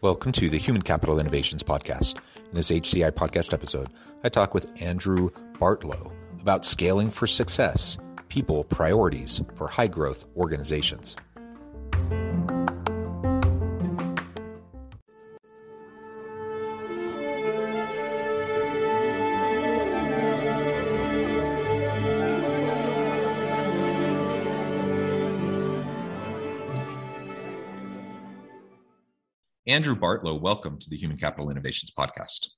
Welcome to the Human Capital Innovations Podcast. In this HCI podcast episode, I talk with Andrew Bartlow about scaling for success, people priorities for high growth organizations. Andrew Bartlow, welcome to the Human Capital Innovations Podcast.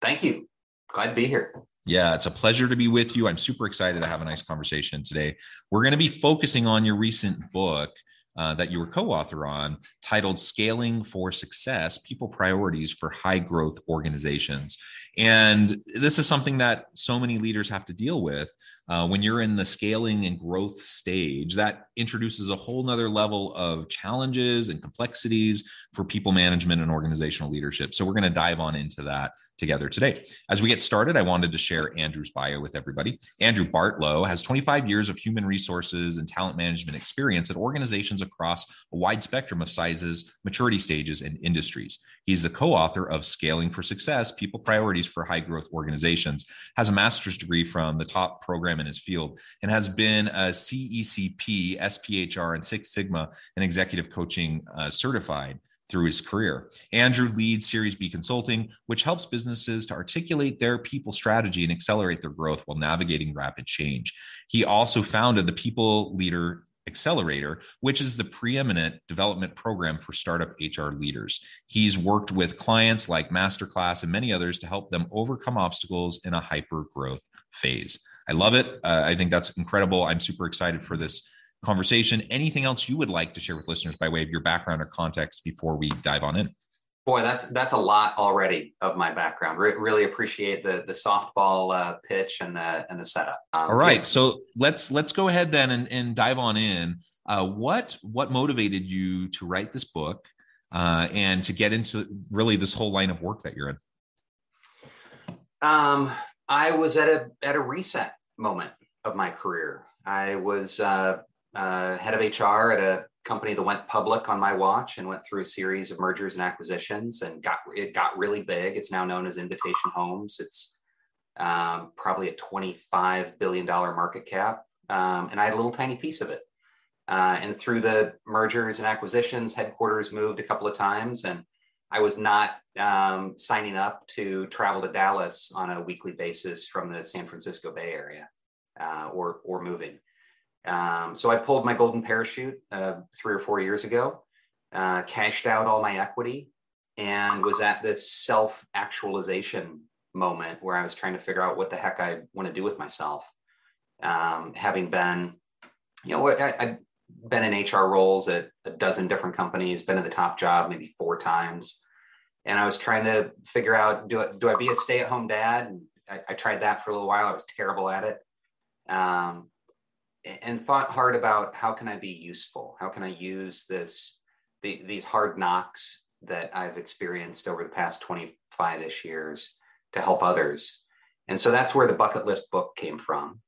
Thank you. Glad to be here. Yeah, it's a pleasure to be with you. I'm super excited to have a nice conversation today. We're going to be focusing on your recent book uh, that you were co author on titled Scaling for Success People Priorities for High Growth Organizations. And this is something that so many leaders have to deal with uh, when you're in the scaling and growth stage, that introduces a whole nother level of challenges and complexities for people management and organizational leadership. So we're going to dive on into that together today. As we get started, I wanted to share Andrew's bio with everybody. Andrew Bartlow has 25 years of human resources and talent management experience at organizations across a wide spectrum of sizes, maturity stages, and industries. He's the co-author of Scaling for Success: People Priorities for High Growth Organizations, has a master's degree from the top program in his field and has been a CECP, SPHR, and Six Sigma and executive coaching uh, certified through his career. Andrew leads Series B Consulting, which helps businesses to articulate their people strategy and accelerate their growth while navigating rapid change. He also founded the People Leader Accelerator, which is the preeminent development program for startup HR leaders. He's worked with clients like Masterclass and many others to help them overcome obstacles in a hyper growth phase. I love it. Uh, I think that's incredible. I'm super excited for this conversation. Anything else you would like to share with listeners by way of your background or context before we dive on in? Boy, that's that's a lot already of my background. Re- really appreciate the the softball uh, pitch and the and the setup. Um, All right, yeah. so let's let's go ahead then and, and dive on in. Uh, what what motivated you to write this book uh, and to get into really this whole line of work that you're in? Um, I was at a at a reset moment of my career. I was uh, uh, head of HR at a company that went public on my watch and went through a series of mergers and acquisitions and got it got really big. It's now known as Invitation Homes. It's um, probably a $25 billion market cap. Um, and I had a little tiny piece of it. Uh, and through the mergers and acquisitions, headquarters moved a couple of times. And I was not um, signing up to travel to Dallas on a weekly basis from the San Francisco Bay Area uh, or, or moving. Um, so I pulled my golden parachute uh, three or four years ago, uh, cashed out all my equity, and was at this self actualization moment where I was trying to figure out what the heck I want to do with myself. Um, having been, you know, I, I've been in HR roles at a dozen different companies, been at the top job maybe four times. And I was trying to figure out do I, do I be a stay at home dad? And I, I, tried that for a little while. I was terrible at it. Um, and thought hard about how can I be useful? How can I use this the, these hard knocks that I've experienced over the past 25 ish years to help others? And so that's where the bucket list book came from.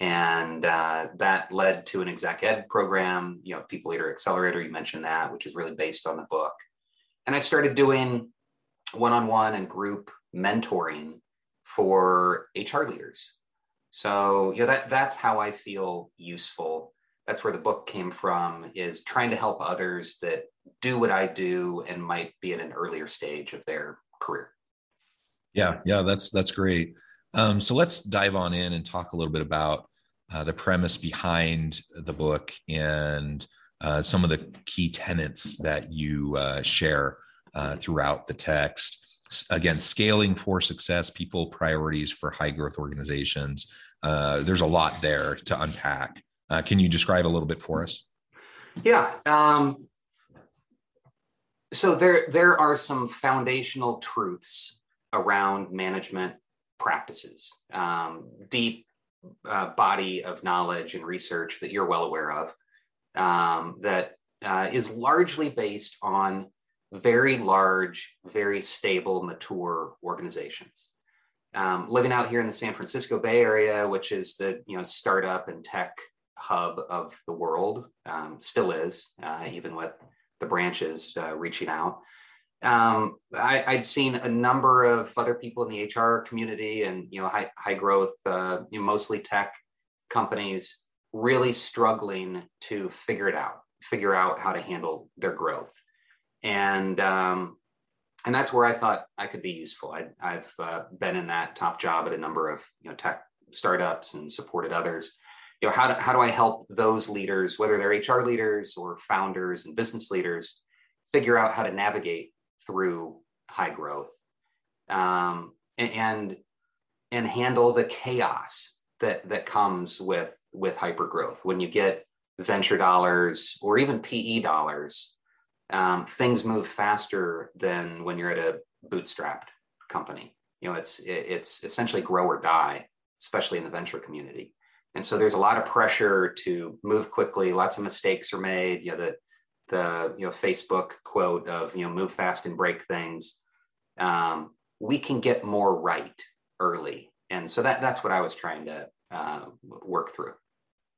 And uh, that led to an exec ed program, you know, People Leader Accelerator, you mentioned that, which is really based on the book. And I started doing one on one and group mentoring for HR leaders so yeah, that that's how I feel useful. That's where the book came from. Is trying to help others that do what I do and might be at an earlier stage of their career. Yeah, yeah, that's that's great. Um, so let's dive on in and talk a little bit about uh, the premise behind the book and uh, some of the key tenets that you uh, share uh, throughout the text. Again, scaling for success, people priorities for high growth organizations. Uh, there's a lot there to unpack. Uh, can you describe a little bit for us? Yeah. Um, so there, there are some foundational truths around management practices, um, deep uh, body of knowledge and research that you're well aware of um, that uh, is largely based on very large, very stable, mature organizations. Um, living out here in the San Francisco Bay Area, which is the you know startup and tech hub of the world, um, still is, uh, even with the branches uh, reaching out. Um, I, would seen a number of other people in the HR community and you know high, high growth, uh, you know, mostly tech companies, really struggling to figure it out, figure out how to handle their growth, and um, and that's where I thought I could be useful. I, have uh, been in that top job at a number of you know tech startups and supported others. You know how do, how do I help those leaders, whether they're HR leaders or founders and business leaders, figure out how to navigate through high growth um, and and handle the chaos that that comes with with hyper growth when you get venture dollars or even pe dollars um, things move faster than when you're at a bootstrapped company. You know it's it's essentially grow or die especially in the venture community. And so there's a lot of pressure to move quickly. Lots of mistakes are made. You know the the you know Facebook quote of you know move fast and break things, um, we can get more right early, and so that that's what I was trying to uh, work through.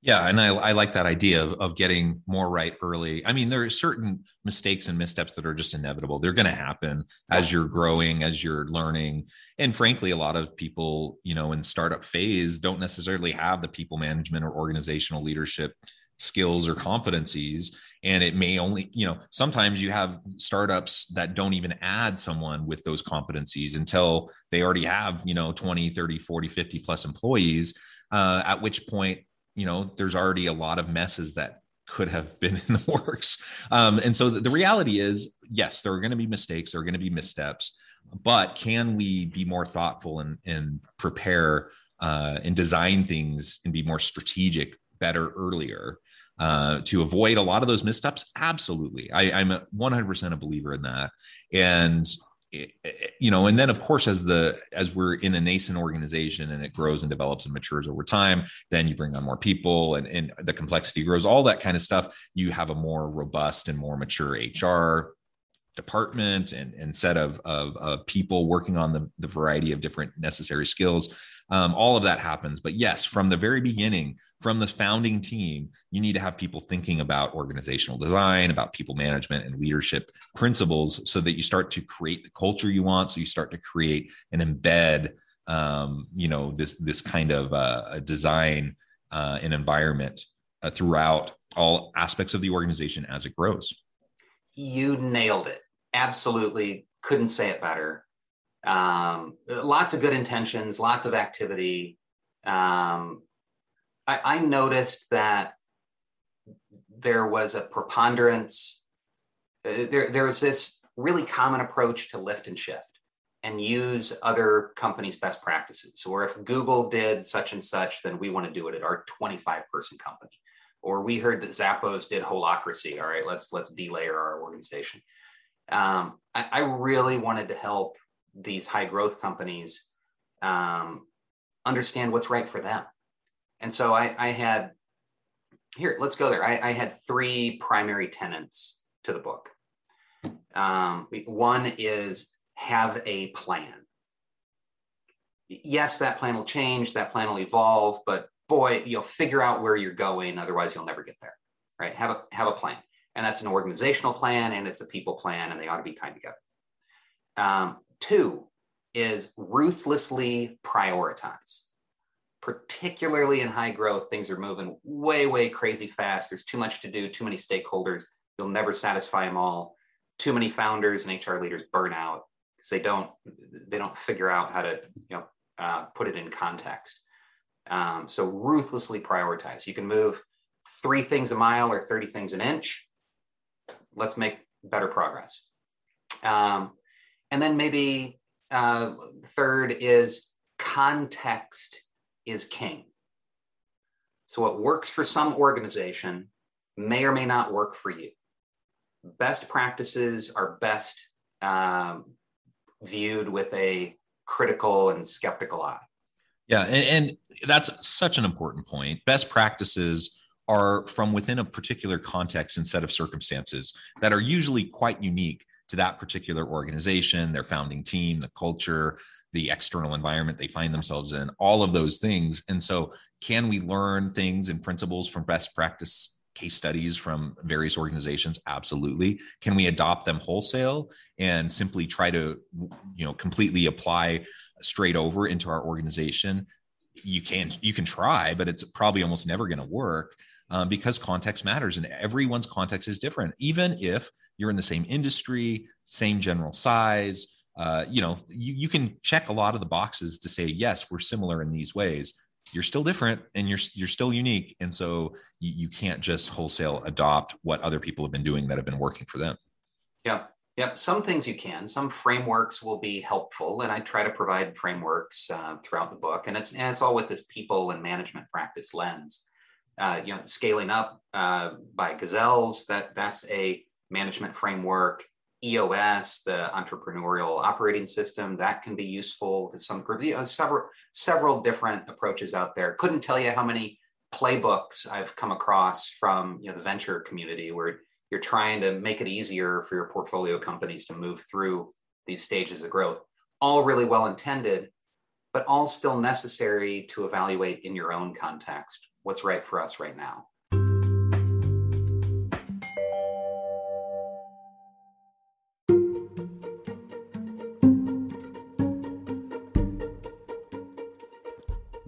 Yeah, and I, I like that idea of, of getting more right early. I mean, there are certain mistakes and missteps that are just inevitable. They're going to happen as you're growing, as you're learning. And frankly, a lot of people, you know, in startup phase don't necessarily have the people management or organizational leadership skills or competencies and it may only you know sometimes you have startups that don't even add someone with those competencies until they already have you know 20 30 40 50 plus employees uh, at which point you know there's already a lot of messes that could have been in the works um, and so the, the reality is yes there are going to be mistakes there are going to be missteps but can we be more thoughtful and, and prepare uh, and design things and be more strategic better earlier uh, to avoid a lot of those missteps? Absolutely. I, I'm 100% a believer in that. And you know and then of course as the as we're in a nascent organization and it grows and develops and matures over time then you bring on more people and, and the complexity grows all that kind of stuff. You have a more robust and more mature hr department and, and set of, of, of people working on the, the variety of different necessary skills. Um, all of that happens. But yes from the very beginning from the founding team you need to have people thinking about organizational design about people management and leadership principles so that you start to create the culture you want. So you start to create and embed um, you know this this kind of uh, design uh, and environment uh, throughout all aspects of the organization as it grows. You nailed it. Absolutely couldn't say it better. Um, lots of good intentions, lots of activity. Um, I, I noticed that there was a preponderance. Uh, there, there was this really common approach to lift and shift and use other companies' best practices. Or if Google did such and such, then we want to do it at our 25 person company. Or we heard that Zappos did holacracy. All right, let's let's delayer our organization. Um, I, I, really wanted to help these high growth companies um, understand what's right for them. And so I, I had here, let's go there. I, I, had three primary tenets to the book. Um, one is have a plan. Yes, that plan will change, that plan will evolve, but boy, you'll figure out where you're going. Otherwise, you'll never get there. Right? Have a have a plan, and that's an organizational plan and it's a people plan, and they ought to be tied together. Um, Two is ruthlessly prioritize. Particularly in high growth, things are moving way, way crazy fast. There's too much to do, too many stakeholders. You'll never satisfy them all. Too many founders and HR leaders burn out. because they don't they don't figure out how to you know uh, put it in context. Um, so ruthlessly prioritize. You can move three things a mile or 30 things an inch. Let's make better progress. Um, and then maybe uh, third is context is king. So what works for some organization may or may not work for you. Best practices are best um, viewed with a critical and skeptical eye. Yeah, and, and that's such an important point. Best practices are from within a particular context and set of circumstances that are usually quite unique to that particular organization, their founding team, the culture, the external environment they find themselves in, all of those things. And so, can we learn things and principles from best practice case studies from various organizations? Absolutely. Can we adopt them wholesale and simply try to you know completely apply straight over into our organization? You can you can try but it's probably almost never going to work um, because context matters and everyone's context is different. Even if you're in the same industry same general size uh, you know you, you can check a lot of the boxes to say yes we're similar in these ways you're still different and you're you're still unique and so you, you can't just wholesale adopt what other people have been doing that have been working for them yeah Yep, some things you can. Some frameworks will be helpful, and I try to provide frameworks uh, throughout the book. And it's and it's all with this people and management practice lens. Uh, you know, scaling up uh, by Gazelles. That that's a management framework. EOS, the entrepreneurial operating system, that can be useful with some. You know, several several different approaches out there. Couldn't tell you how many playbooks I've come across from you know the venture community where you're trying to make it easier for your portfolio companies to move through these stages of growth. All really well intended, but all still necessary to evaluate in your own context what's right for us right now.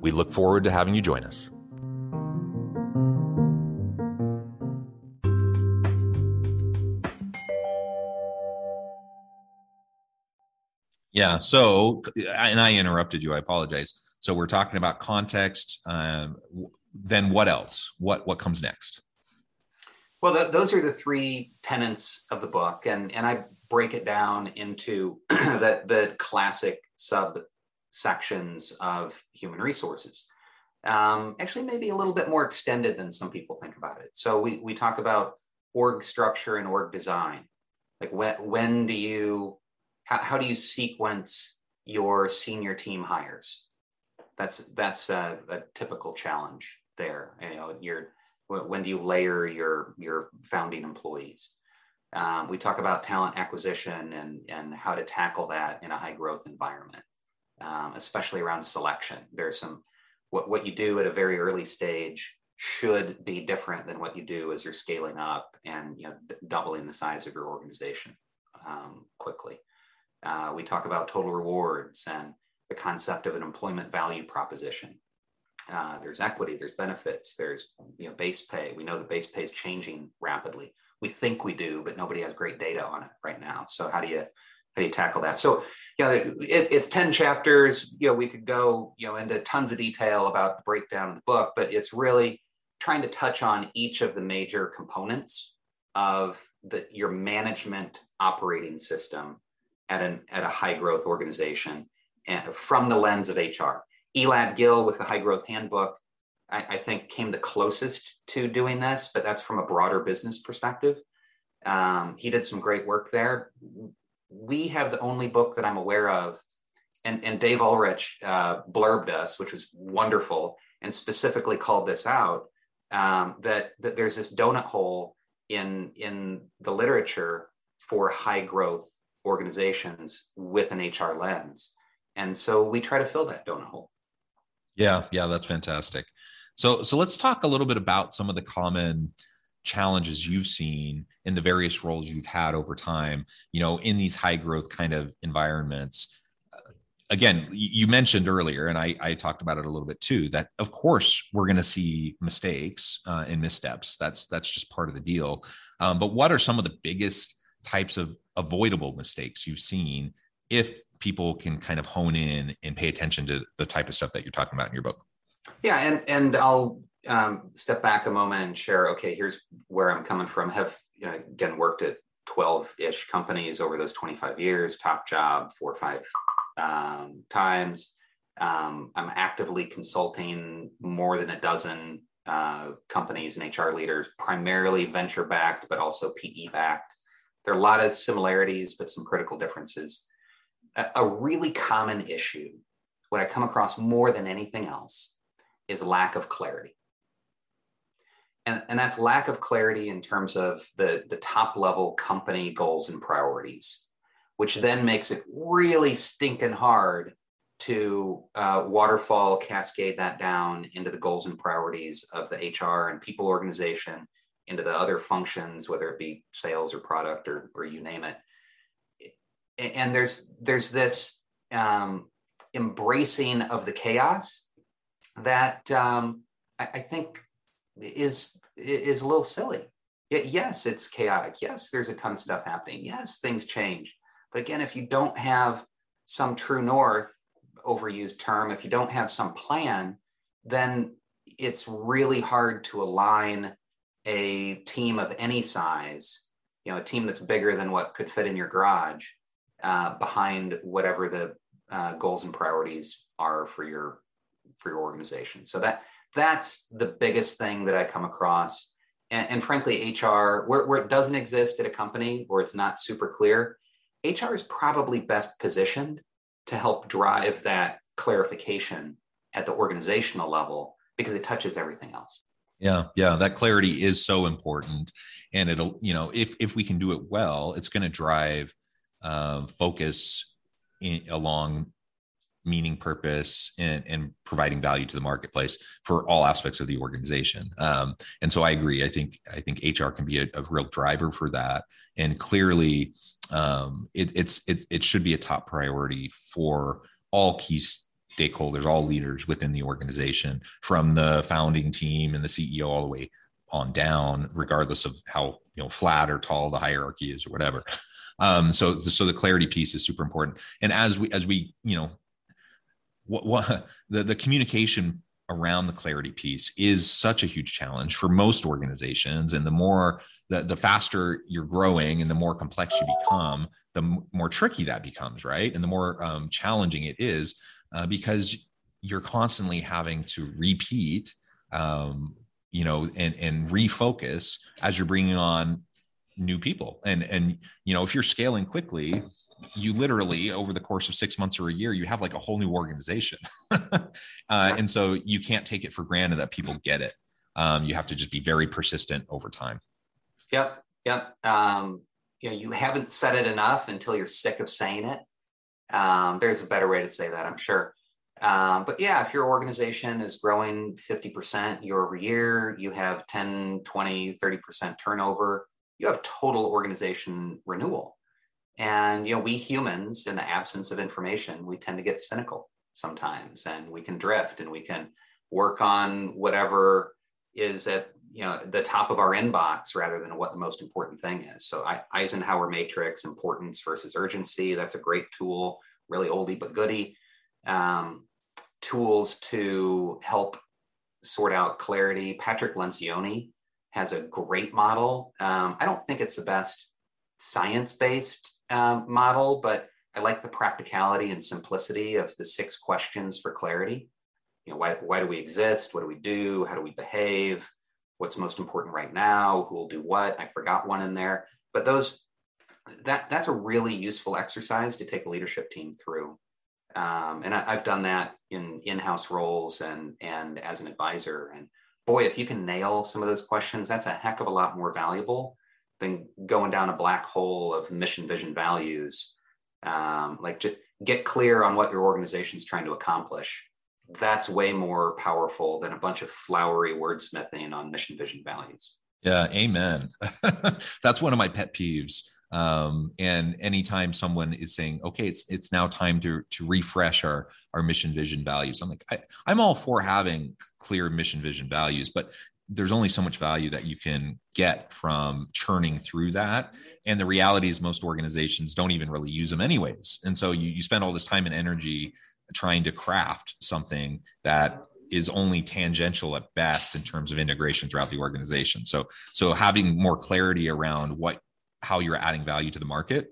We look forward to having you join us. Yeah. So, and I interrupted you. I apologize. So we're talking about context. Um, then what else? What what comes next? Well, th- those are the three tenets of the book, and and I break it down into the the classic sub sections of human resources. Um, actually, maybe a little bit more extended than some people think about it. So we we talk about org structure and org design. Like when when do you how, how do you sequence your senior team hires? That's that's a, a typical challenge there. You know, you're when do you layer your your founding employees? Um, we talk about talent acquisition and and how to tackle that in a high growth environment, um, especially around selection. There's some what what you do at a very early stage should be different than what you do as you're scaling up and you know doubling the size of your organization um, quickly. Uh, we talk about total rewards and the concept of an employment value proposition. Uh, there's equity, there's benefits, there's you know base pay. We know the base pay is changing rapidly. We think we do, but nobody has great data on it right now. So how do you how do you tackle that? So yeah, it, it's ten chapters. You know, we could go you know into tons of detail about the breakdown of the book, but it's really trying to touch on each of the major components of the your management operating system at an at a high growth organization and from the lens of hr elad Gil with the high growth handbook I, I, think came the closest to doing this but that's from a broader business perspective um, he did some great work there we have the only book that i'm aware of and, and dave ulrich uh, blurbed us which was wonderful and specifically called this out um, that, that there's this donut hole in, in the literature for high growth organizations with an HR lens. And so we try to fill that donut hole. Yeah, yeah, that's fantastic. So so let's talk a little bit about some of the common challenges you've seen in the various roles you've had over time, you know, in these high growth kind of environments again, you mentioned earlier, and I, I, talked about it a little bit too, that of course we're going to see mistakes uh, and missteps. That's that's just part of the deal. Um, but what are some of the biggest types of avoidable mistakes you've seen if people can kind of hone in and pay attention to the type of stuff that you're talking about in your book? Yeah, and and I'll um, step back a moment and share. Okay, here's where I'm coming from. Have you know, again worked at 12 ish companies over those 25 years. Top job, four or five um, times. Um, I'm actively consulting more than a dozen uh, companies and HR leaders, primarily venture backed, but also PE backed. There are a lot of similarities, but some critical differences. A, a really common issue, what I come across more than anything else, is lack of clarity. And, and that's lack of clarity in terms of the, the top level company goals and priorities which then makes it really stinking hard to uh, waterfall cascade that down into the goals and priorities of the HR and people organization, into the other functions, whether it be sales or product or, or you name it. And there's there's this um, embracing of the chaos that um, I, I think is is a little silly. Yes, it's chaotic. Yes, there's a ton of stuff happening. Yes, things change. But again, if you don't have some true north, overused term, if you don't have some plan, then it's really hard to align a team of any size, you know, a team that's bigger than what could fit in your garage, uh, behind whatever the uh, goals and priorities are for your for your organization. So that that's the biggest thing that I come across. And, and frankly, HR, where, where it doesn't exist at a company, where it's not super clear, HR is probably best positioned to help drive that clarification at the organizational level because it touches everything else. Yeah, yeah, that clarity is so important, and it'll you know if if we can do it well, it's going to drive uh, focus in, along meaning, purpose, and, and providing value to the marketplace for all aspects of the organization. Um, and so I agree. I think I think HR can be a, a real driver for that, and clearly, um, it, it's it, it should be a top priority for all key stakeholders, all leaders within the organization, from the founding team and the CEO all the way on down, regardless of how you know flat or tall the hierarchy is or whatever. Um, so so the clarity piece is super important. And as we as we you know what, what the, the communication around the clarity piece is such a huge challenge for most organizations. And the more the, the faster you're growing and the more complex you become the m- more tricky that becomes right? And the more um, challenging it is uh, because you're constantly having to repeat um, you know and and refocus as you're bringing on new people. And and you know if you're scaling quickly you literally over the course of six months or a year you have like a whole new organization. Uh, and so you can't take it for granted that people get it. Um, you have to just be very persistent over time. Yep yep. Um, you know you haven't said it enough until you're sick of saying it. Um, there's a better way to say that i'm sure. Um, but yeah if your organization is growing 50% year over year you have 10 20 30% turnover you have total organization renewal and you know, we humans, in the absence of information, we tend to get cynical sometimes, and we can drift, and we can work on whatever is at you know the top of our inbox rather than what the most important thing is. So I, Eisenhower matrix, importance versus urgency. That's a great tool, really oldie but goodie. Um, tools to help sort out clarity. Patrick Lencioni has a great model. Um, I don't think it's the best science based um, model, but I like the practicality and simplicity of the six questions for clarity. You know, why, why do we exist? What do we do? How do we behave? What's most important right now? Who will do what? I forgot one in there. But those that that's a really useful exercise to take a leadership team through. Um, and I, have done that in in-house roles and and as an advisor. And boy, if you can nail some of those questions, that's a heck of a lot more valuable than going down a black hole of mission, vision, values. Um, like just get clear on what your organization's trying to accomplish. That's way more powerful than a bunch of flowery wordsmithing on mission, vision, values. Yeah, amen. That's one of my pet peeves um, and anytime someone is saying okay it's it's now time to to refresh our our mission vision values i'm like I, i'm all for having clear mission vision values but there's only so much value that you can get from churning through that and the reality is most organizations don't even really use them anyways and so you, you spend all this time and energy trying to craft something that is only tangential at best in terms of integration throughout the organization so so having more clarity around what how you're adding value to the market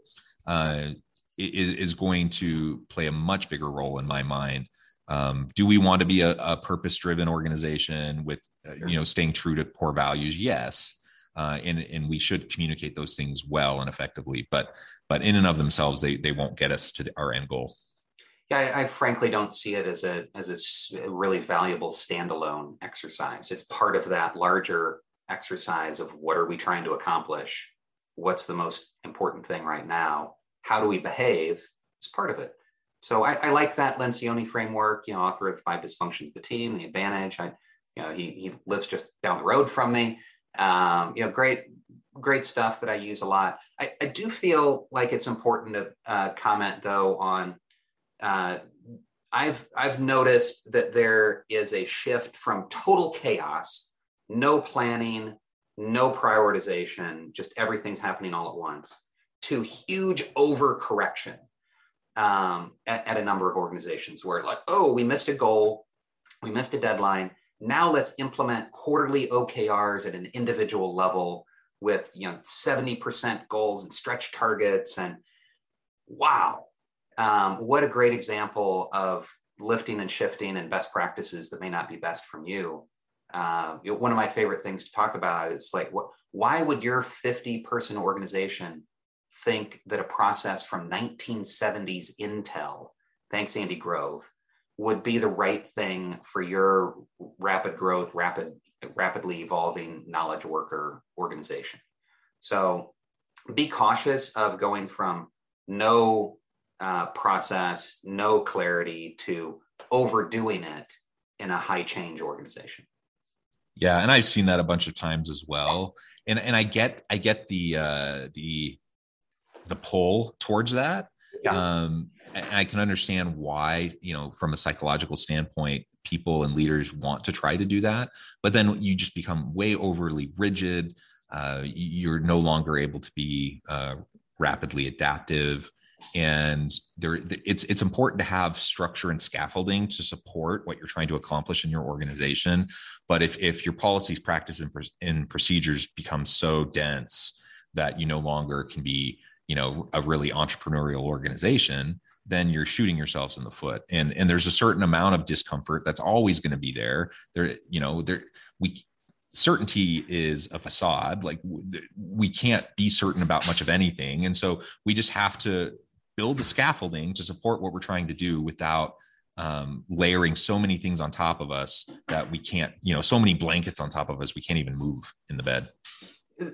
uh, is, is, going to play a much bigger role in my mind. Um, do we want to be a, a purpose-driven organization with, uh, you know, staying true to core values? Yes, uh, and and we should communicate those things well and effectively. But but in and of themselves, they they won't get us to our end goal. Yeah, I, I, frankly don't see it as a as a really valuable standalone exercise. It's part of that larger exercise of what are we trying to accomplish what's the most important thing right now how do we behave is part of it so I, I, like that lencioni framework you know author of five dysfunctions of the team the advantage. I you know he, he lives just down the road from me. Um, you know great great stuff that i use a lot. I, I do feel like it's important to uh, comment though on uh, i've i've noticed that there is a shift from total chaos no planning no prioritization, just everything's happening all at once, to huge overcorrection um, at, at a number of organizations where, like, oh, we missed a goal, we missed a deadline. Now let's implement quarterly OKRs at an individual level with you know 70% goals and stretch targets. And wow, um, what a great example of lifting and shifting and best practices that may not be best from you uh, one of my favorite things to talk about is like, what, why would your 50 person organization think that a process from 1970s Intel, thanks Andy Grove, would be the right thing for your rapid growth, rapid, rapidly evolving knowledge worker organization? So be cautious of going from no uh, process, no clarity to overdoing it in a high change organization. Yeah, and I've seen that a bunch of times as well. And and I get I get the uh the the pull towards that. Yeah. Um and I can understand why, you know, from a psychological standpoint, people and leaders want to try to do that. But then you just become way overly rigid. Uh, you're no longer able to be uh, rapidly adaptive and there it's it's important to have structure and scaffolding to support what you're trying to accomplish in your organization but if if your policies practice and, and procedures become so dense that you no longer can be you know a really entrepreneurial organization then you're shooting yourselves in the foot. And and there's a certain amount of discomfort that's always going to be there. There you know there we certainty is a facade. Like we can't be certain about much of anything. And so we just have to build the scaffolding to support what we're trying to do without um, layering so many things on top of us that we can't, you know, so many blankets on top of us, we can't even move in the bed.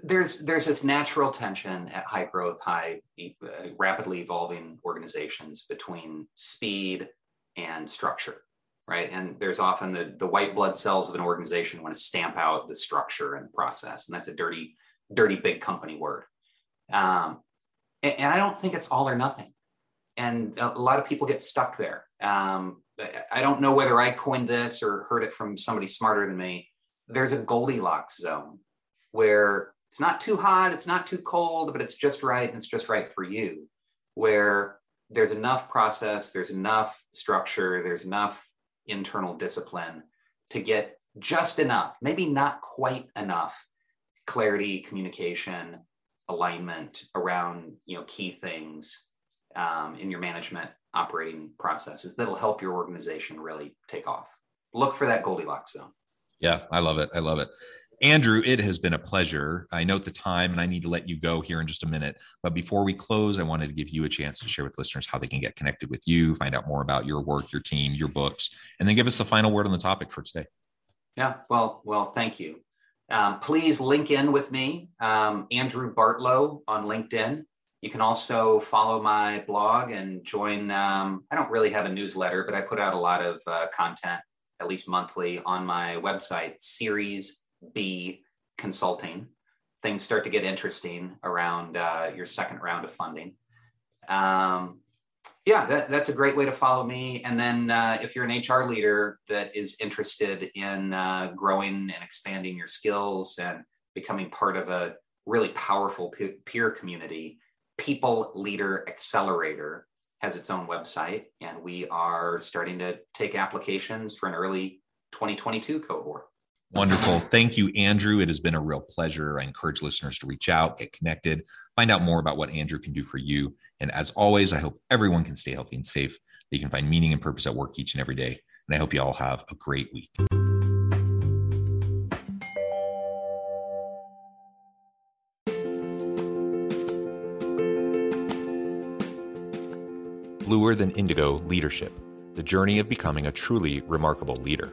There's there's this natural tension at high growth, high uh, rapidly evolving organizations between speed and structure, right? And there's often the the white blood cells of an organization want to stamp out the structure and process, and that's a dirty, dirty big company word. Um, and, and I don't think it's all or nothing. And a lot of people get stuck there. Um, I don't know whether I coined this or heard it from somebody smarter than me. There's a Goldilocks zone where it's not too hot, it's not too cold, but it's just right and it's just right for you. Where there's enough process, there's enough structure, there's enough internal discipline to get just enough, maybe not quite enough clarity, communication, alignment around you know key things um, in your management operating processes that'll help your organization really take off. Look for that Goldilocks zone. Yeah, I love it. I love it. Andrew, it has been a pleasure. I note the time and I need to let you go here in just a minute. But before we close, I wanted to give you a chance to share with listeners how they can get connected with you, find out more about your work, your team, your books, and then give us the final word on the topic for today. Yeah, well, well, thank you. Um, please link in with me, um, Andrew Bartlow on LinkedIn. You can also follow my blog and join. Um, I don't really have a newsletter, but I put out a lot of uh, content, at least monthly, on my website, Series B Consulting. Things start to get interesting around uh, your second round of funding. Um, yeah, that, that's a great way to follow me. And then uh, if you're an HR leader that is interested in uh, growing and expanding your skills and becoming part of a really powerful peer community, People Leader Accelerator has its own website, and we are starting to take applications for an early 2022 cohort. Wonderful. Thank you, Andrew. It has been a real pleasure. I encourage listeners to reach out, get connected, find out more about what Andrew can do for you. And as always, I hope everyone can stay healthy and safe, that you can find meaning and purpose at work each and every day. And I hope you all have a great week. Bluer Than Indigo Leadership The Journey of Becoming a Truly Remarkable Leader.